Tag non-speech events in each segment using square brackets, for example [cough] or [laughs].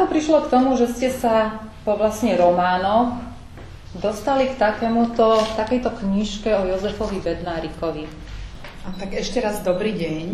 ako prišlo k tomu, že ste sa po vlastne románoch dostali k takémuto, takejto knižke o Jozefovi Bednárikovi? A tak ešte raz dobrý deň.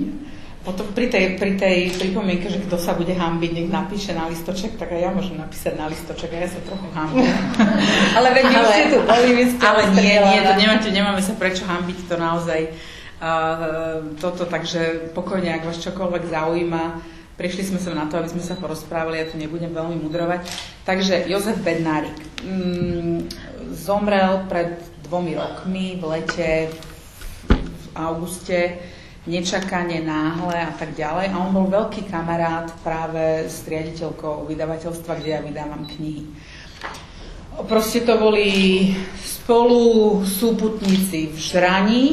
Potom pri tej, pri tej pripomienke, že kto sa bude hambiť, nech napíše na listoček, tak aj ja môžem napísať na listoček a ja sa trochu hambím. [laughs] ale veď ale, ste tu boli, vy ste Ale nie, nie, to nemáte, nemáme sa prečo hambiť, to naozaj uh, toto, takže pokojne, ak vás čokoľvek zaujíma, Prišli sme sa na to, aby sme sa porozprávali, ja tu nebudem veľmi mudrovať. Takže Jozef Bednárik mm, zomrel pred dvomi rokmi v lete, v auguste, nečakane, náhle a tak ďalej. A on bol veľký kamarát práve s riaditeľkou vydavateľstva, kde ja vydávam knihy. Proste to boli spolu súputníci v žraní,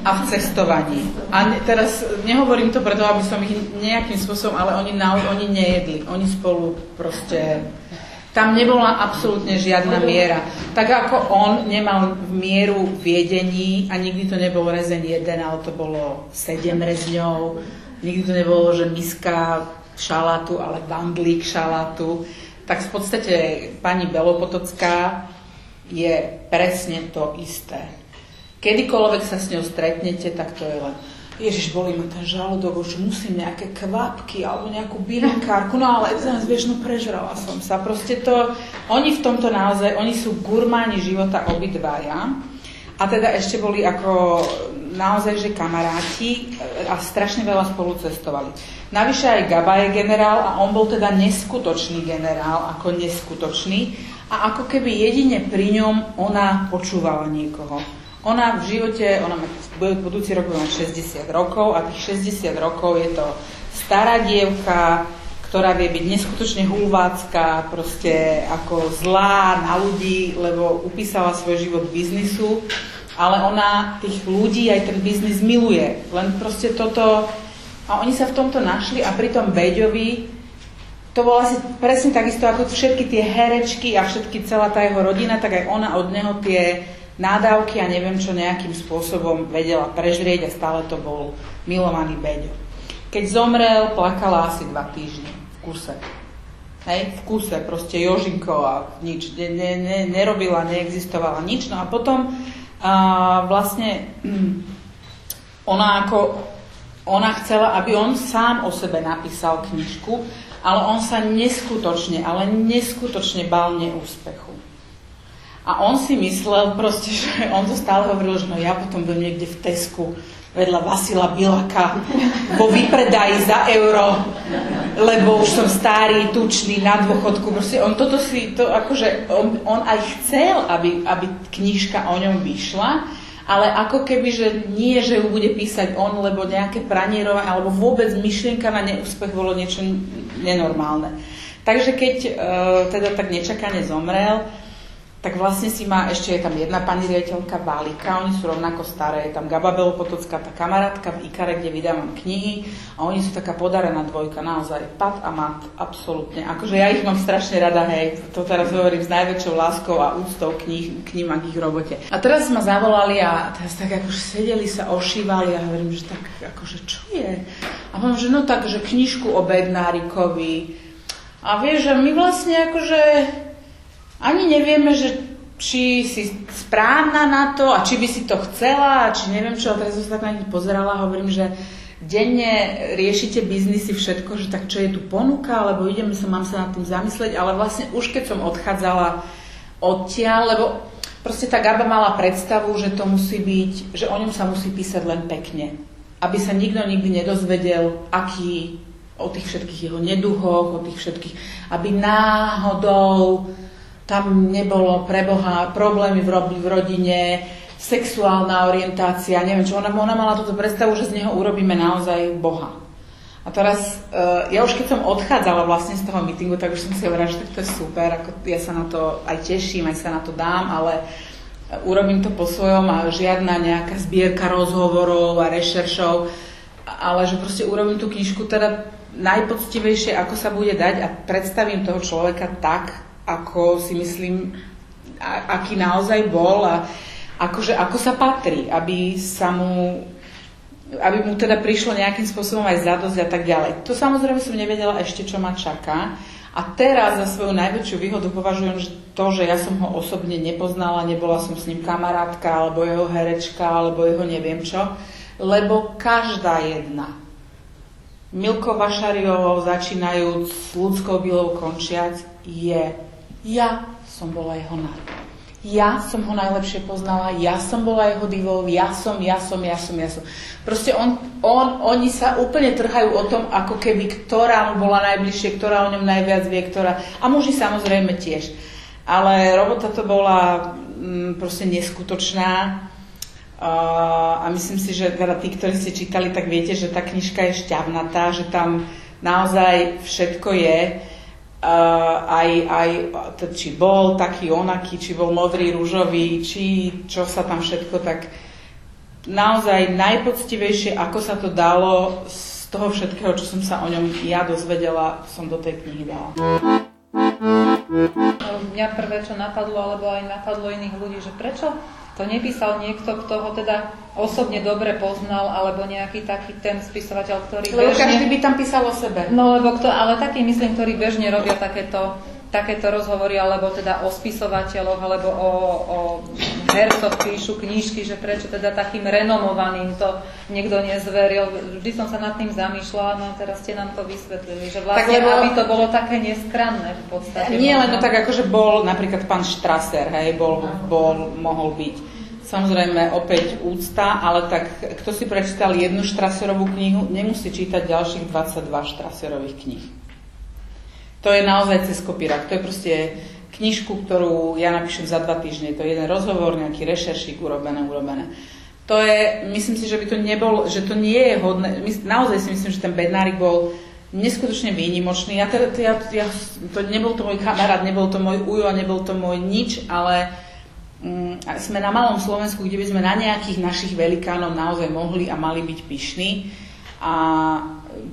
a v cestovaní. A ne, teraz nehovorím to preto, aby som ich nejakým spôsobom, ale oni, na, oni nejedli. Oni spolu proste... Tam nebola absolútne žiadna miera. Tak ako on nemal mieru v jedení a nikdy to nebol rezeň jeden, ale to bolo sedem rezňov. Nikdy to nebolo, že miska šalátu, ale bandlík šalátu. Tak v podstate pani Belopotocká je presne to isté kedykoľvek sa s ňou stretnete, tak to je len Ježiš, bolí ma ten žalúdok, už musím nejaké kvapky alebo nejakú bylinkárku, no ale zás, vieš, no prežrala som sa. Proste to, oni v tomto naozaj, oni sú gurmáni života obidvaja. A teda ešte boli ako naozaj, že kamaráti a strašne veľa spolu cestovali. Navyše aj Gaba je generál a on bol teda neskutočný generál, ako neskutočný. A ako keby jedine pri ňom ona počúvala niekoho. Ona v živote, ona má, budúci rok má 60 rokov a tých 60 rokov je to stará dievka, ktorá vie byť neskutočne hulvácká, proste ako zlá na ľudí, lebo upísala svoj život biznisu, ale ona tých ľudí aj ten biznis miluje. Len proste toto... A oni sa v tomto našli a pri tom Beďovi to bolo asi presne takisto ako všetky tie herečky a všetky celá tá jeho rodina, tak aj ona od neho tie nádavky a neviem čo nejakým spôsobom vedela prežrieť a stále to bol milovaný Beďo. Keď zomrel, plakala asi dva týždne v kuse. Hej, v kuse, proste Jožinko a nič, ne, ne, ne, nerobila, neexistovala nič. No a potom a vlastne [clears throat] ona ako, ona chcela, aby on sám o sebe napísal knižku, ale on sa neskutočne, ale neskutočne bal neúspechu. A on si myslel proste, [laughs] že on to stále hovoril, že no ja potom budem niekde v Tesku vedľa Vasila Bilaka vo vypredaji za euro, lebo už som starý, tučný, na dôchodku. Proste on toto si, to akože, on, on aj chcel, aby, aby knižka o ňom vyšla, ale ako keby, že nie, že ju bude písať on, lebo nejaké pranierovanie, alebo vôbec myšlienka na neúspech bolo niečo nenormálne. Takže keď uh, teda tak nečakane zomrel, tak vlastne si má, ešte je tam jedna pani riaditeľka Válika, oni sú rovnako staré, je tam Gaba Belopotocká, tá kamarátka v Ikare, kde vydávam knihy a oni sú taká podarená dvojka, naozaj, pat a mat, absolútne. Akože ja ich mám strašne rada, hej, to teraz hovorím s najväčšou láskou a úctou k, nich, k ním a k ich robote. A teraz ma zavolali a teraz tak akože sedeli sa, ošívali a hovorím, že tak akože čo je? A poviem, že no tak, že knižku o Bednárikovi. A vieš, že my vlastne akože ani nevieme, že či si správna na to a či by si to chcela, a či neviem čo, a teraz som sa tak na nich pozerala a hovorím, že denne riešite biznisy všetko, že tak čo je tu ponuka, alebo ideme sa, mám sa nad tým zamyslieť, ale vlastne už keď som odchádzala odtiaľ, lebo proste tá Gaba mala predstavu, že to musí byť, že o ňom sa musí písať len pekne. Aby sa nikto nikdy nedozvedel, aký o tých všetkých jeho neduhoch, o tých všetkých, aby náhodou tam nebolo pre Boha problémy v, v rodine, sexuálna orientácia, neviem čo. Ona, ona mala túto predstavu, že z neho urobíme naozaj Boha. A teraz, uh, ja už keď som odchádzala vlastne z toho meetingu, tak už som si hovorila, že to je super, ako ja sa na to aj teším, aj sa na to dám, ale urobím to po svojom a žiadna nejaká zbierka rozhovorov a rešeršov, ale že proste urobím tú knižku teda najpoctivejšie, ako sa bude dať a predstavím toho človeka tak, ako si myslím, a, aký naozaj bol a akože, ako sa patrí, aby sa mu aby mu teda prišlo nejakým spôsobom aj zadosť a tak ďalej. To samozrejme som nevedela ešte, čo ma čaká, A teraz za svoju najväčšiu výhodu považujem to, že ja som ho osobne nepoznala, nebola som s ním kamarátka, alebo jeho herečka, alebo jeho neviem čo, lebo každá jedna, Milko Vašariovou začínajúc s ľudskou bylou končiac, je ja som bola jeho národom ja som ho najlepšie poznala, ja som bola jeho divou, ja som, ja som, ja som, ja som. Proste on, on, oni sa úplne trhajú o tom, ako keby ktorá mu bola najbližšie, ktorá o ňom najviac vie, ktorá... A muži samozrejme tiež. Ale robota to bola mm, proste neskutočná. Uh, a myslím si, že teda tí, ktorí ste čítali, tak viete, že tá knižka je šťavnatá, že tam naozaj všetko je Uh, aj, aj či bol taký onaký, či bol modrý, rúžový, či čo sa tam všetko tak naozaj najpoctivejšie, ako sa to dalo z toho všetkého, čo som sa o ňom ja dozvedela, som do tej knihy dala. Mňa prvé, čo napadlo, alebo aj napadlo iných ľudí, že prečo to nepísal niekto, kto ho teda osobne dobre poznal, alebo nejaký taký ten spisovateľ, ktorý Lebo bežne... každý by tam písal o sebe. No lebo kto, ale taký myslím, ktorí bežne robia takéto takéto rozhovory, alebo teda o spisovateľoch, alebo o, o hercoch píšu knížky, že prečo teda takým renomovaným to niekto nezveril. Vždy som sa nad tým zamýšľala, no teraz ste nám to vysvetlili, že vlastne, tak, lebo... aby to bolo také neskranné v podstate. Nie len to tak, ako že bol napríklad pán Strasser, hej, bol, bol, mohol byť. Samozrejme, opäť úcta, ale tak kto si prečítal jednu Štraserovú knihu, nemusí čítať ďalších 22 Štraserových kníh. To je naozaj cez kopírak. To je proste knižku, ktorú ja napíšem za dva týždne. To je jeden rozhovor, nejaký rešeršík, urobené, urobené. To je, myslím si, že by to nebol, že to nie je hodné. Naozaj si myslím, že ten Bednárik bol neskutočne výnimočný. Ja, teda, ja, ja, to nebol to môj kamarát, nebol to môj ujo, nebol to môj nič, ale um, sme na malom Slovensku, kde by sme na nejakých našich velikánov naozaj mohli a mali byť pyšní. A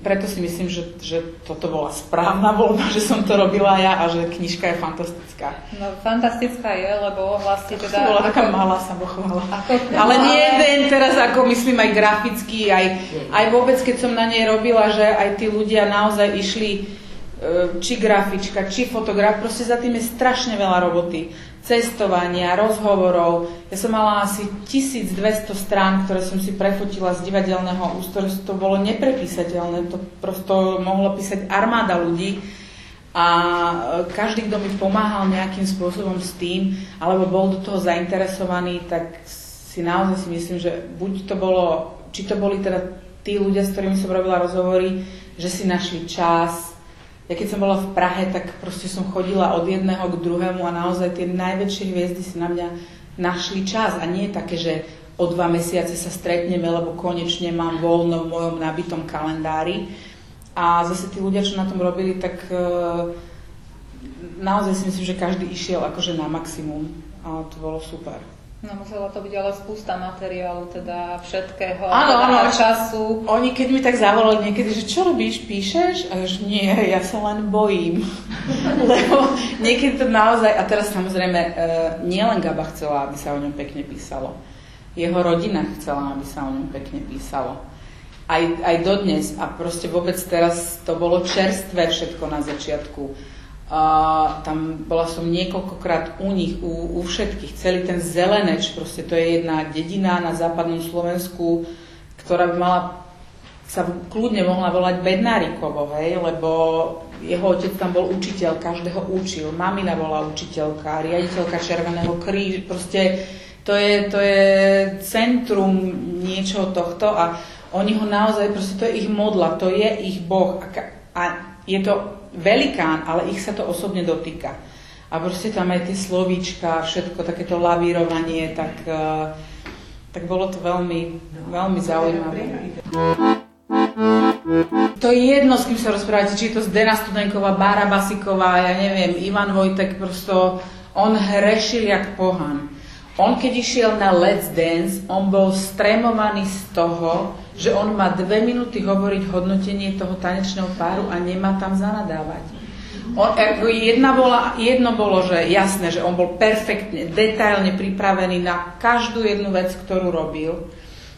preto si myslím, že, že toto bola správna voľba, že som to robila ja a že knižka je fantastická. No fantastická je, lebo vlastne teda... Bola taká malá, sa pochvala. Ale nie len teraz, ako myslím aj graficky, aj, aj vôbec, keď som na nej robila, že aj tí ľudia naozaj išli e, či grafička, či fotograf, proste za tým je strašne veľa roboty cestovania, rozhovorov. Ja som mala asi 1200 strán, ktoré som si prefotila z divadelného ústroja. To bolo neprepísateľné. To prosto mohlo písať armáda ľudí. A e, každý, kto mi pomáhal nejakým spôsobom s tým, alebo bol do toho zainteresovaný, tak si naozaj si myslím, že buď to bolo, či to boli teda tí ľudia, s ktorými som robila rozhovory, že si našli čas, ja keď som bola v Prahe, tak proste som chodila od jedného k druhému a naozaj tie najväčšie hviezdy si na mňa našli čas a nie je také, že o dva mesiace sa stretneme, lebo konečne mám voľno v mojom nabitom kalendári. A zase tí ľudia, čo na tom robili, tak e, naozaj si myslím, že každý išiel akože na maximum a to bolo super. No musela to byť ale spústa materiálu, teda všetkého, áno, áno, času. Oni keď mi tak zavolali niekedy, že čo robíš, píšeš? A že nie, ja sa len bojím. [laughs] Lebo niekedy to naozaj, a teraz samozrejme, e, nielen Gaba chcela, aby sa o ňom pekne písalo. Jeho rodina chcela, aby sa o ňom pekne písalo. Aj, aj dodnes. A proste vôbec teraz to bolo čerstvé všetko na začiatku a tam bola som niekoľkokrát u nich, u, u všetkých. Celý ten Zeleneč, proste to je jedna dedina na západnom Slovensku, ktorá by mala sa kľudne mohla volať Bednárikovo, hej, lebo jeho otec tam bol učiteľ, každého učil, mamina bola učiteľka, riaditeľka Červeného kríža, proste to je, to je centrum niečoho tohto a oni ho naozaj, proste to je ich modla, to je ich boh. A, a je to velikán, ale ich sa to osobne dotýka. A proste tam aj tie slovíčka, všetko takéto lavírovanie, tak, uh, tak bolo to veľmi, veľmi zaujímavé. To je jedno, s kým sa rozprávate, či je to Zdena Studenková, Bára Basiková, ja neviem, Ivan Vojtek, prosto on hrešil jak pohan. On keď išiel na Let's Dance, on bol stremovaný z toho, že on má dve minúty hovoriť hodnotenie toho tanečného páru a nemá tam zanadávať. On, jedna bola, jedno bolo, že jasné, že on bol perfektne, detailne pripravený na každú jednu vec, ktorú robil.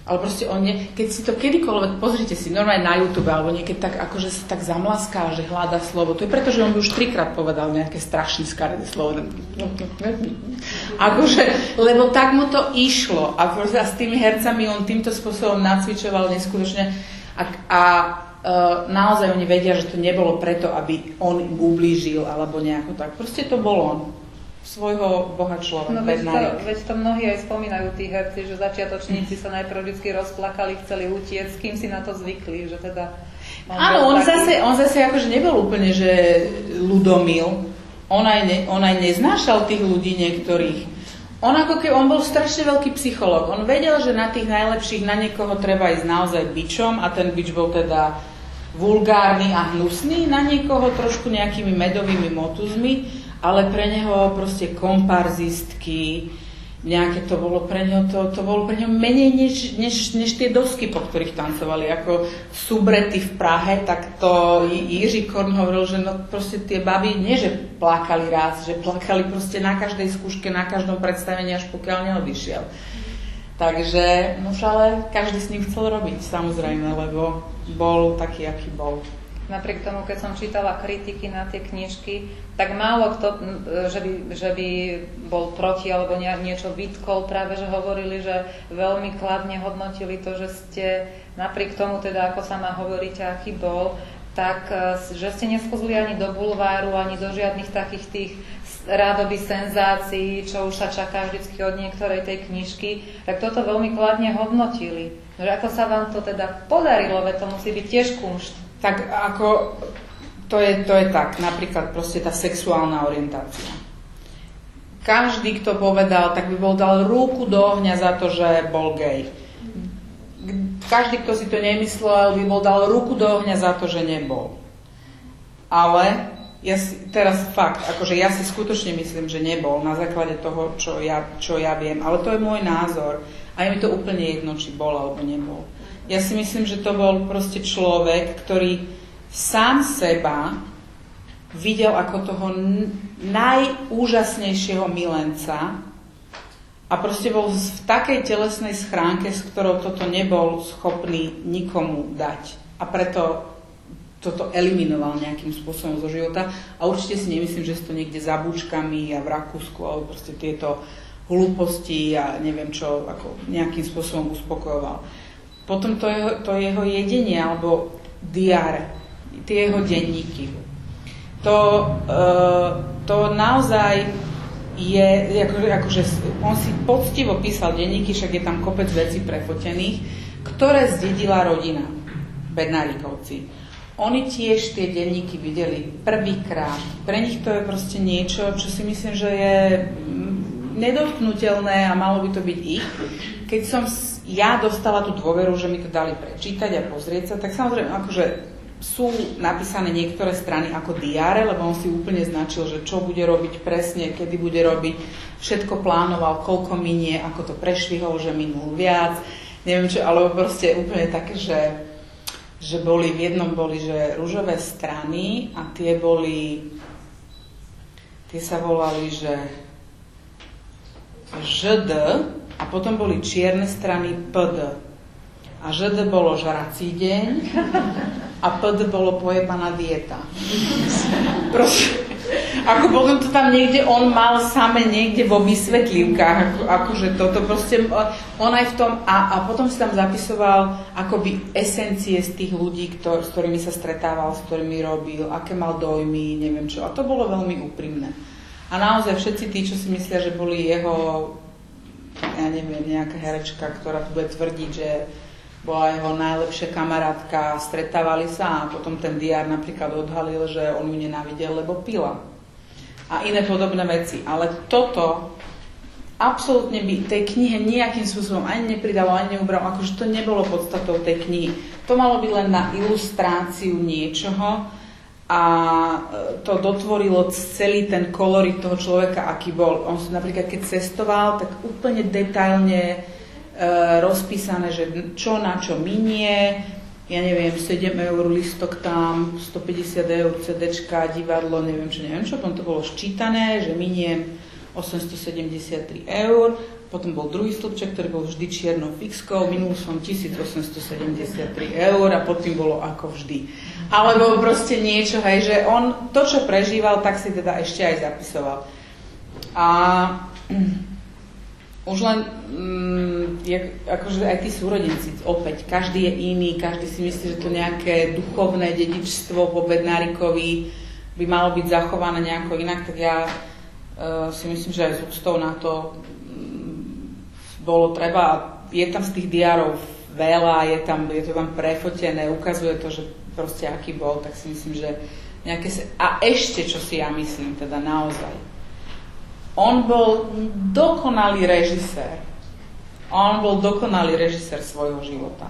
Ale proste on nie, keď si to kedykoľvek, pozrite si, normálne na YouTube, alebo niekedy tak, akože sa tak zamlaská, že hľada slovo. To je preto, že on už trikrát povedal nejaké strašne skaredé slovo. Akože, lebo tak mu to išlo. A, a s tými hercami on týmto spôsobom nacvičoval neskutočne. A, a Uh, naozaj oni vedia, že to nebolo preto, aby on im ublížil alebo nejako tak. Proste to bol on svojho boha človek. No veď to, veď to mnohí aj spomínajú tí herci, že začiatočníci sa najprv vždy rozplakali, chceli utiec, s kým si na to zvykli, že teda... Áno, on taký... zase, on zase akože nebol úplne, že ľudomil. On aj, ne, on aj neznášal tých ľudí niektorých. On ako keby, on bol strašne veľký psycholog. On vedel, že na tých najlepších, na niekoho treba ísť naozaj bičom a ten bič bol teda vulgárny a hnusný, na niekoho trošku nejakými medovými motuzmi ale pre neho proste komparzistky, nejaké to bolo pre neho, to, to bolo pre neho menej než, než, než tie dosky, po ktorých tancovali, ako subrety v Prahe, tak to Jiří Korn hovoril, že no proste tie baby nie, že plakali raz, že plakali proste na každej skúške, na každom predstavení, až pokiaľ neodišiel. Takže, no ale každý s ním chcel robiť, samozrejme, lebo bol taký, aký bol napriek tomu, keď som čítala kritiky na tie knižky, tak málo kto, že by, že by bol proti alebo nie, niečo vytkol, práve že hovorili, že veľmi kladne hodnotili to, že ste napriek tomu, teda ako sama hovoríte, aký bol, tak e, že ste neskozli ani do bulváru, ani do žiadnych takých tých rádoby senzácií, čo už sa čaká vždy od niektorej tej knižky, tak toto veľmi kladne hodnotili. Že ako sa vám to teda podarilo, veď to musí byť tiež kunšt. Tak ako, to je, to je tak, napríklad proste tá sexuálna orientácia. Každý, kto povedal, tak by bol dal ruku do ohňa za to, že bol gay. Každý, kto si to nemyslel, by bol dal ruku do ohňa za to, že nebol. Ale ja si, teraz fakt, akože ja si skutočne myslím, že nebol na základe toho, čo ja, čo ja viem. Ale to je môj názor. A je mi to úplne jedno, či bol alebo nebol. Ja si myslím, že to bol proste človek, ktorý sám seba videl ako toho najúžasnejšieho milenca a proste bol v takej telesnej schránke, s ktorou toto nebol schopný nikomu dať. A preto toto eliminoval nejakým spôsobom zo života. A určite si nemyslím, že si to niekde za búčkami a v Rakúsku, alebo proste tieto hlúposti a neviem čo, ako nejakým spôsobom uspokojoval. Potom to jeho, to jeho jedenie, alebo diare, tie jeho denníky. To, uh, to naozaj je, akože, akože on si poctivo písal denníky, však je tam kopec vecí prefotených, ktoré zdedila rodina Bednárikovci. Oni tiež tie denníky videli prvýkrát. Pre nich to je proste niečo, čo si myslím, že je nedotknutelné a malo by to byť ich. Keď som ja dostala tú dôveru, že mi to dali prečítať a pozrieť sa, tak samozrejme, akože sú napísané niektoré strany ako diáre, lebo on si úplne značil, že čo bude robiť presne, kedy bude robiť, všetko plánoval, koľko minie, ako to prešvihol, že minul viac, neviem čo, alebo proste úplne také, že, že boli, v jednom boli, že rúžové strany a tie boli, tie sa volali, že ŽD, a potom boli čierne strany PD. A ŽD bolo žrací deň a PD bolo pojebaná dieta. Proste, ako potom to tam niekde on mal same niekde vo vysvetlivkách, ako, akože toto proste, on aj v tom, a, a potom si tam zapisoval akoby esencie z tých ľudí, ktor, s ktorými sa stretával, s ktorými robil, aké mal dojmy, neviem čo. A to bolo veľmi úprimné. A naozaj všetci tí, čo si myslia, že boli jeho ja neviem, nejaká herečka, ktorá tu bude tvrdiť, že bola jeho najlepšia kamarátka, stretávali sa a potom ten diár napríklad odhalil, že on ju nenávidel, lebo pila. A iné podobné veci. Ale toto absolútne by tej knihe nejakým spôsobom ani nepridalo, ani neubralo, akože to nebolo podstatou tej knihy. To malo byť len na ilustráciu niečoho, a e, to dotvorilo celý ten kolorit toho človeka, aký bol. On napríklad, keď cestoval, tak úplne detailne e, rozpísané, že čo na čo minie, ja neviem, 7 eur listok tam, 150 eur CDčka, divadlo, neviem čo, neviem čo, potom to bolo ščítané, že miniem 873 eur potom bol druhý stĺpček, ktorý bol vždy čiernou fixkou, minul som 1873 eur a potom bolo ako vždy. Alebo proste niečo, hej, že on to, čo prežíval, tak si teda ešte aj zapisoval. A už len, mm, jak, akože aj tí súrodenci, opäť, každý je iný, každý si myslí, že to nejaké duchovné dedičstvo po Bednárikovi by malo byť zachované nejako inak, tak ja uh, si myslím, že aj z úctou na to bolo treba, je tam z tých diárov veľa, je, tam, je to tam prefotené, ukazuje to, že proste aký bol, tak si myslím, že nejaké... A ešte, čo si ja myslím, teda naozaj. On bol dokonalý režisér. On bol dokonalý režisér svojho života.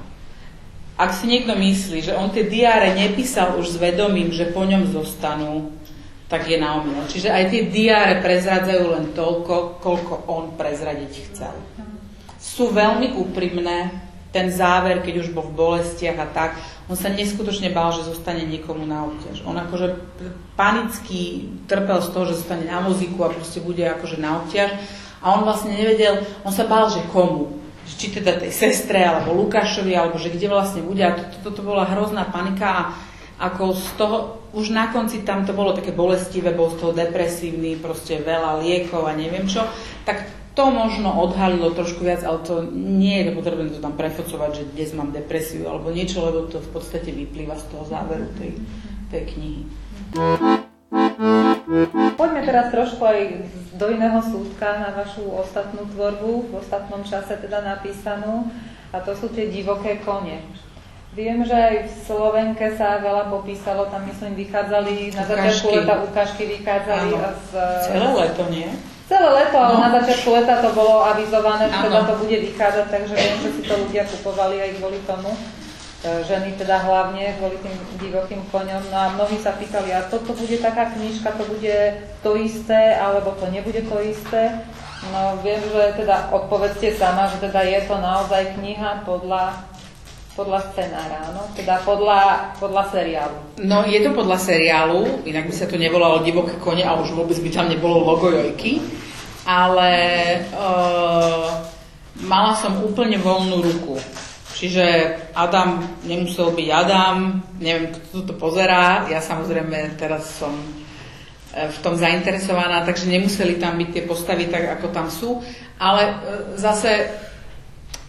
Ak si niekto myslí, že on tie diáre nepísal už s vedomím, že po ňom zostanú, tak je na omyl. Čiže aj tie diáre prezradzajú len toľko, koľko on prezradiť chcel sú veľmi úprimné. Ten záver, keď už bol v bolestiach a tak, on sa neskutočne bál, že zostane niekomu na obťaž. On akože panicky trpel z toho, že zostane na vozíku a proste bude akože na obťaž. A on vlastne nevedel, on sa bál, že komu. Či teda tej sestre, alebo Lukášovi, alebo že kde vlastne bude. A toto to, to bola hrozná panika a ako z toho, už na konci tam to bolo také bolestivé, bol z toho depresívny, proste veľa liekov a neviem čo, tak to možno odhalilo trošku viac, ale to nie je potrebné to tam prefocovať, že dnes mám depresiu alebo niečo, lebo to v podstate vyplýva z toho záveru tej, tej knihy. Poďme teraz trošku aj do iného súdka na vašu ostatnú tvorbu, v ostatnom čase teda napísanú, a to sú tie divoké kone. Viem, že aj v Slovenke sa veľa popísalo, tam myslím vychádzali, na začiatku leta ukážky vychádzali. Z, Celé leto, nie? Celé leto, ale no. na začiatku leta to bolo avizované, že teda to bude vychádzať, takže viem, že si to ľudia kupovali aj kvôli tomu. E, ženy teda hlavne kvôli tým divokým koňom. No a mnohí sa pýtali, a toto bude taká knižka, to bude to isté, alebo to nebude to isté. No viem, že teda odpovedzte sama, že teda je to naozaj kniha podľa podľa scenára, áno? Teda podľa, podľa seriálu. No, je to podľa seriálu, inak by sa to nevolalo Divoké kone a už vôbec by tam nebolo logo Jojky, ale uh, mala som úplne voľnú ruku. Čiže Adam nemusel byť Adam, neviem, kto to pozerá, ja samozrejme teraz som e, v tom zainteresovaná, takže nemuseli tam byť tie postavy tak, ako tam sú, ale e, zase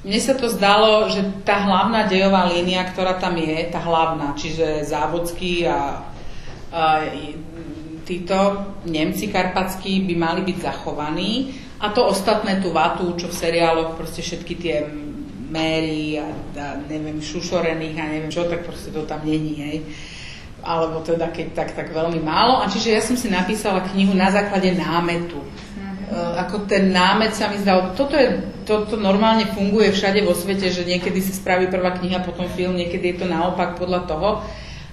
mne sa to zdalo, že tá hlavná dejová línia, ktorá tam je, tá hlavná, čiže závodský a, a títo Nemci karpatskí by mali byť zachovaní a to ostatné, tú vatu, čo v seriáloch, proste všetky tie Mary a, a neviem, šušorených a neviem čo, tak proste to tam není, hej. Alebo teda keď tak, tak veľmi málo. A čiže ja som si napísala knihu na základe námetu. Eh, ako ten námet sa mi zdal, toto, je, toto normálne funguje všade vo svete, že niekedy sa spraví prvá kniha, potom film, niekedy je to naopak podľa toho.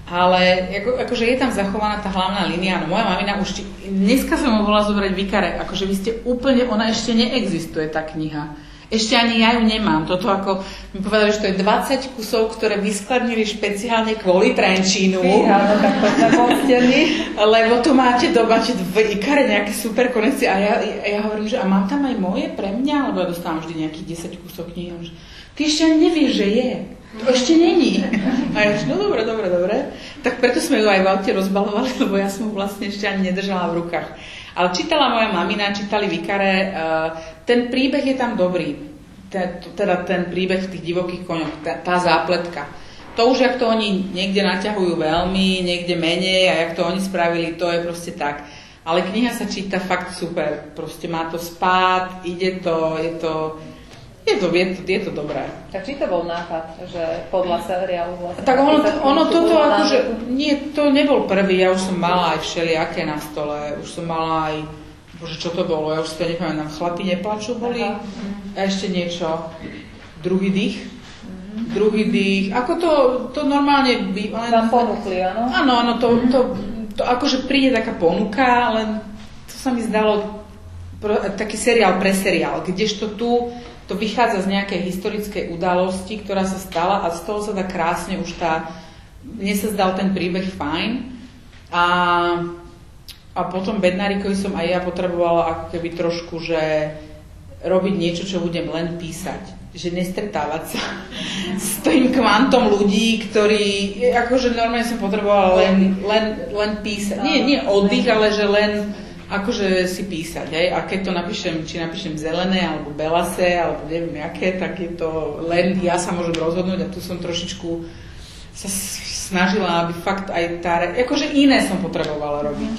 Ale ako, akože je tam zachovaná tá hlavná línia. No moja mamina už, dneska som ho volala zobrať vykare, akože vy ste úplne, ona ešte neexistuje tá kniha ešte ani ja ju nemám. Toto ako mi povedali, že to je 20 kusov, ktoré vyskladnili špeciálne kvôli Trenčínu. Tak Lebo tu máte do máte v Ikare nejaké super konekcie a ja, ja hovorím, že a mám tam aj moje pre mňa, lebo ja dostávam vždy nejakých 10 kusov kníh. Ty ešte ani nevieš, že je. To ešte není. A ja no dobre, dobre, dobre. Tak preto sme ju aj v aute rozbalovali, [laughs] lebo ja som ju vlastne ešte ani nedržala v rukách. Ale čítala moja mamina, čítali Vikare, uh, ten príbeh je tam dobrý. Teda ten príbeh v tých divokých koňoch, tá zápletka. To už, jak to oni niekde naťahujú veľmi, niekde menej a jak to oni spravili, to je proste tak. Ale kniha sa číta fakt super. Proste má to spát, ide to, je to je to, je to, je to dobré. Tak či to bol nápad, že podľa seriálu vlastne... Tak ono, to, ono toto akože, nie, to nebol prvý, ja už som mala aj všelijaké na stole, už som mala aj, bože, čo to bolo, ja už si to nepamätám, chlapi neplačú boli, Aha. a ešte niečo, druhý dých, druhý dých, ako to, to normálne by... Vám ponúkli, áno? Áno, áno, to, to, to, akože príde taká ponuka, len to sa mi zdalo taký seriál pre seriál, kdežto tu to vychádza z nejakej historickej udalosti, ktorá sa stala a z toho sa dá krásne už tá, mne sa zdal ten príbeh fajn a, a potom Bednárikovi som aj ja potrebovala ako keby trošku, že robiť niečo, čo budem len písať. Že nestretávať sa [laughs] s tým kvantom ľudí, ktorí, akože normálne som potrebovala len, len, len písať. Nie, nie oddych, ale že len akože si písať. Aj? A keď to napíšem, či napíšem zelené, alebo belase, alebo neviem aké, tak je to len ja sa môžem rozhodnúť a tu som trošičku sa snažila, aby fakt aj tá, akože iné som potrebovala robiť.